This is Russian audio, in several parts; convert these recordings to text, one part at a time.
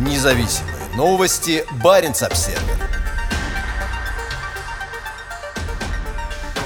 Независимые новости. Барин обсерва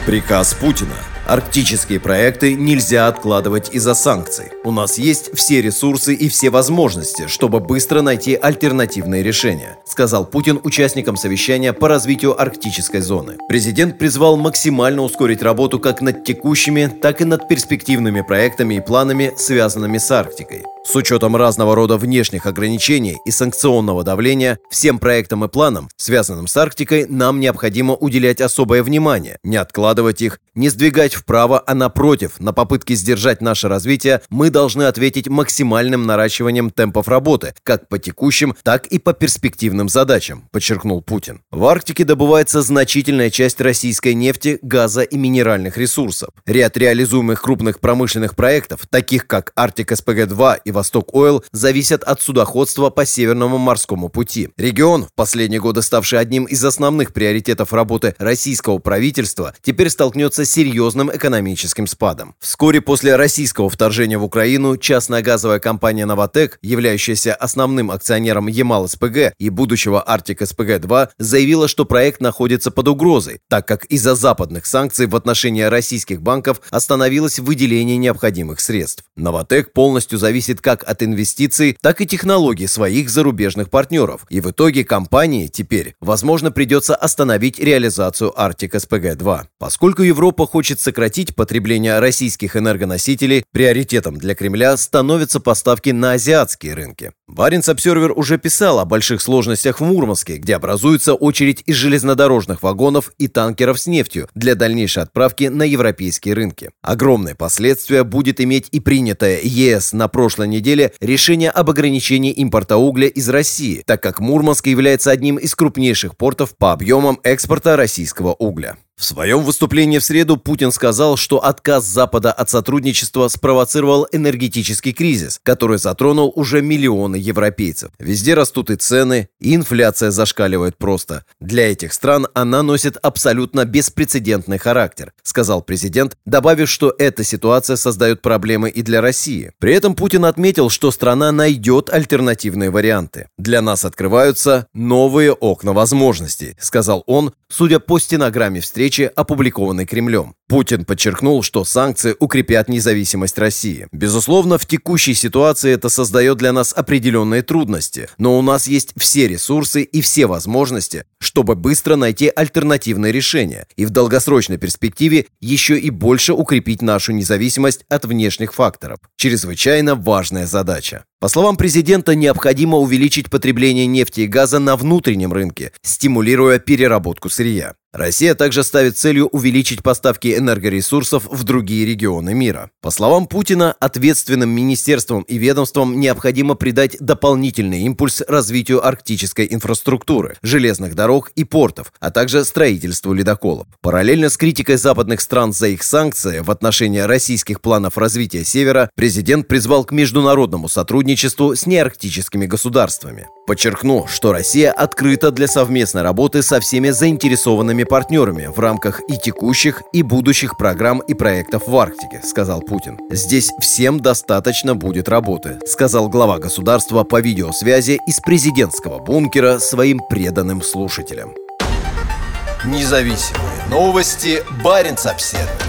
Приказ Путина. Арктические проекты нельзя откладывать из-за санкций. У нас есть все ресурсы и все возможности, чтобы быстро найти альтернативные решения, сказал Путин участникам совещания по развитию арктической зоны. Президент призвал максимально ускорить работу как над текущими, так и над перспективными проектами и планами, связанными с Арктикой. С учетом разного рода внешних ограничений и санкционного давления, всем проектам и планам, связанным с Арктикой, нам необходимо уделять особое внимание, не откладывать их, не сдвигать вправо, а напротив, на попытки сдержать наше развитие, мы должны ответить максимальным наращиванием темпов работы, как по текущим, так и по перспективным задачам, подчеркнул Путин. В Арктике добывается значительная часть российской нефти, газа и минеральных ресурсов. Ряд реализуемых крупных промышленных проектов, таких как Арктик СПГ-2 и Восток Ойл зависят от судоходства по Северному морскому пути. Регион, в последние годы ставший одним из основных приоритетов работы российского правительства, теперь столкнется с серьезным экономическим спадом. Вскоре после российского вторжения в Украину частная газовая компания «Новотек», являющаяся основным акционером Ямал-СПГ и будущего Арктик-СПГ-2, заявила, что проект находится под угрозой, так как из-за западных санкций в отношении российских банков остановилось выделение необходимых средств. «Новотек» полностью зависит как от инвестиций, так и технологий своих зарубежных партнеров. И в итоге компании теперь, возможно, придется остановить реализацию Arctic SPG-2. Поскольку Европа хочет сократить потребление российских энергоносителей, приоритетом для Кремля становятся поставки на азиатские рынки. Баренц Обсервер уже писал о больших сложностях в Мурманске, где образуется очередь из железнодорожных вагонов и танкеров с нефтью для дальнейшей отправки на европейские рынки. Огромные последствия будет иметь и принятая ЕС на прошлой неделе решение об ограничении импорта угля из России, так как Мурманск является одним из крупнейших портов по объемам экспорта российского угля. В своем выступлении в среду Путин сказал, что отказ Запада от сотрудничества спровоцировал энергетический кризис, который затронул уже миллионы европейцев. Везде растут и цены, и инфляция зашкаливает просто. Для этих стран она носит абсолютно беспрецедентный характер, сказал президент, добавив, что эта ситуация создает проблемы и для России. При этом Путин отметил, что страна найдет альтернативные варианты. Для нас открываются новые окна возможностей, сказал он, судя по стенограмме встречи встречи, опубликованной Кремлем. Путин подчеркнул, что санкции укрепят независимость России. Безусловно, в текущей ситуации это создает для нас определенные трудности, но у нас есть все ресурсы и все возможности, чтобы быстро найти альтернативные решения и в долгосрочной перспективе еще и больше укрепить нашу независимость от внешних факторов. Чрезвычайно важная задача. По словам президента, необходимо увеличить потребление нефти и газа на внутреннем рынке, стимулируя переработку сырья. Россия также ставит целью увеличить поставки энергоресурсов в другие регионы мира. По словам Путина, ответственным министерствам и ведомствам необходимо придать дополнительный импульс развитию арктической инфраструктуры, железных дорог и портов, а также строительству ледоколов. Параллельно с критикой западных стран за их санкции в отношении российских планов развития Севера, президент призвал к международному сотрудничеству с неарктическими государствами. Подчеркну, что Россия открыта для совместной работы со всеми заинтересованными партнерами в рамках и текущих, и будущих программ и проектов в Арктике, сказал Путин. Здесь всем достаточно будет работы, сказал глава государства по видеосвязи из президентского бункера своим преданным слушателям. Независимые новости. Барин обседный.